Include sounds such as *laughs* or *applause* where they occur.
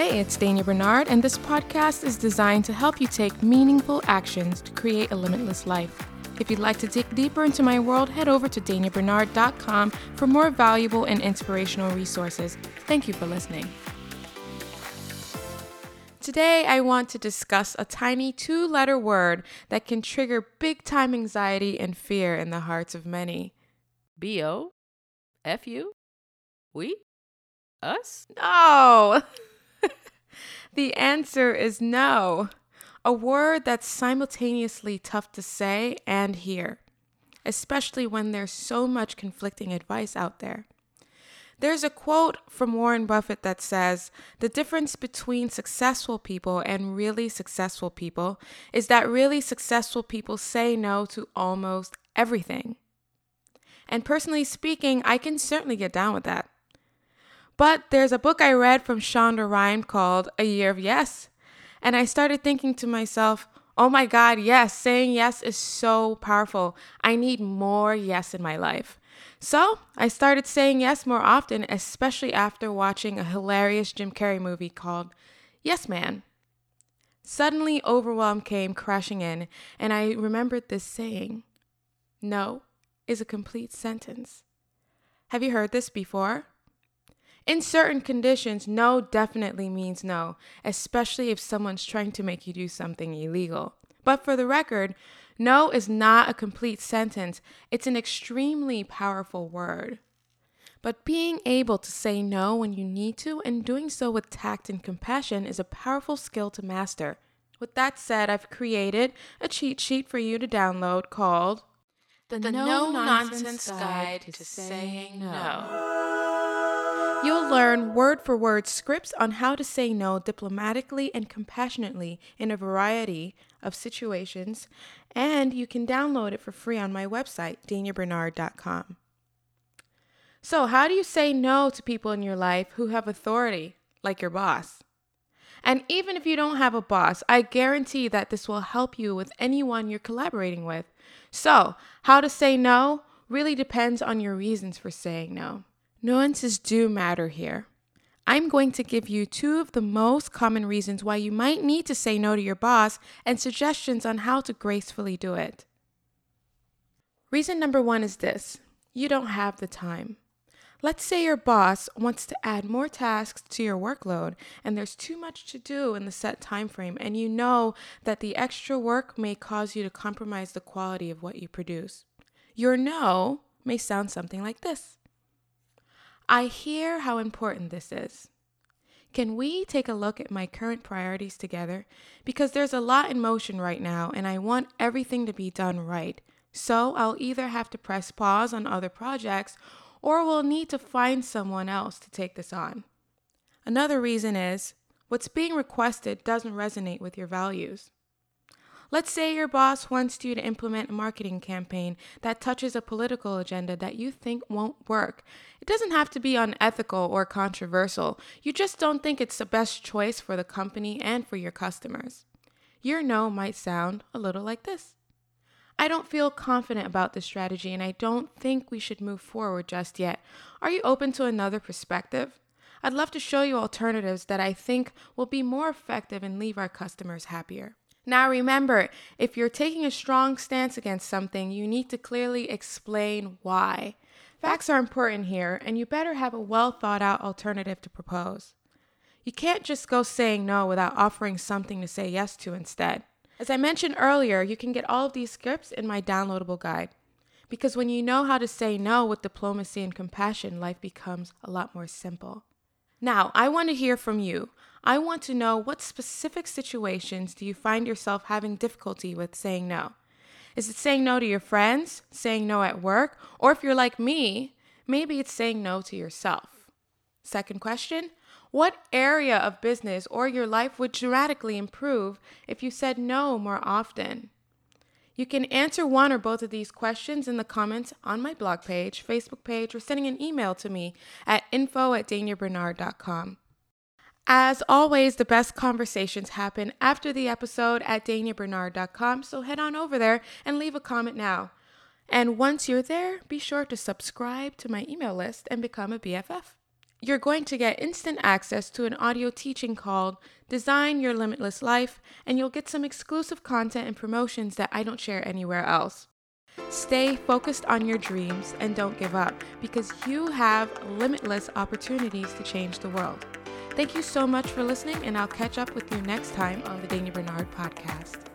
Hey, it's Dania Bernard, and this podcast is designed to help you take meaningful actions to create a limitless life. If you'd like to dig deeper into my world, head over to daniabernard.com for more valuable and inspirational resources. Thank you for listening. Today, I want to discuss a tiny two letter word that can trigger big time anxiety and fear in the hearts of many. B O F U? We? Us? No! *laughs* the answer is no. A word that's simultaneously tough to say and hear, especially when there's so much conflicting advice out there. There's a quote from Warren Buffett that says The difference between successful people and really successful people is that really successful people say no to almost everything. And personally speaking, I can certainly get down with that. But there's a book I read from Shonda Rhimes called A Year of Yes. And I started thinking to myself, oh my God, yes, saying yes is so powerful. I need more yes in my life. So I started saying yes more often, especially after watching a hilarious Jim Carrey movie called Yes Man. Suddenly, overwhelm came crashing in, and I remembered this saying No is a complete sentence. Have you heard this before? In certain conditions, no definitely means no, especially if someone's trying to make you do something illegal. But for the record, no is not a complete sentence, it's an extremely powerful word. But being able to say no when you need to and doing so with tact and compassion is a powerful skill to master. With that said, I've created a cheat sheet for you to download called The, the No Nonsense Guide to Saying No. You'll learn word for word scripts on how to say no diplomatically and compassionately in a variety of situations, and you can download it for free on my website, daniabernard.com. So, how do you say no to people in your life who have authority, like your boss? And even if you don't have a boss, I guarantee that this will help you with anyone you're collaborating with. So, how to say no really depends on your reasons for saying no. Nuances do matter here. I'm going to give you two of the most common reasons why you might need to say no to your boss and suggestions on how to gracefully do it. Reason number one is this you don't have the time. Let's say your boss wants to add more tasks to your workload and there's too much to do in the set time frame and you know that the extra work may cause you to compromise the quality of what you produce. Your no may sound something like this. I hear how important this is. Can we take a look at my current priorities together? Because there's a lot in motion right now and I want everything to be done right. So I'll either have to press pause on other projects or we'll need to find someone else to take this on. Another reason is what's being requested doesn't resonate with your values. Let's say your boss wants you to implement a marketing campaign that touches a political agenda that you think won't work. It doesn't have to be unethical or controversial. You just don't think it's the best choice for the company and for your customers. Your no might sound a little like this. I don't feel confident about this strategy and I don't think we should move forward just yet. Are you open to another perspective? I'd love to show you alternatives that I think will be more effective and leave our customers happier. Now, remember, if you're taking a strong stance against something, you need to clearly explain why. Facts are important here, and you better have a well thought out alternative to propose. You can't just go saying no without offering something to say yes to instead. As I mentioned earlier, you can get all of these scripts in my downloadable guide. Because when you know how to say no with diplomacy and compassion, life becomes a lot more simple. Now, I want to hear from you. I want to know what specific situations do you find yourself having difficulty with saying no? Is it saying no to your friends, saying no at work, or if you're like me, maybe it's saying no to yourself? Second question What area of business or your life would dramatically improve if you said no more often? You can answer one or both of these questions in the comments on my blog page, Facebook page, or sending an email to me at info at daniabernard.com. As always, the best conversations happen after the episode at daniabernard.com, so head on over there and leave a comment now. And once you're there, be sure to subscribe to my email list and become a BFF. You're going to get instant access to an audio teaching called Design Your Limitless Life, and you'll get some exclusive content and promotions that I don't share anywhere else. Stay focused on your dreams and don't give up because you have limitless opportunities to change the world. Thank you so much for listening, and I'll catch up with you next time on the Dania Bernard podcast.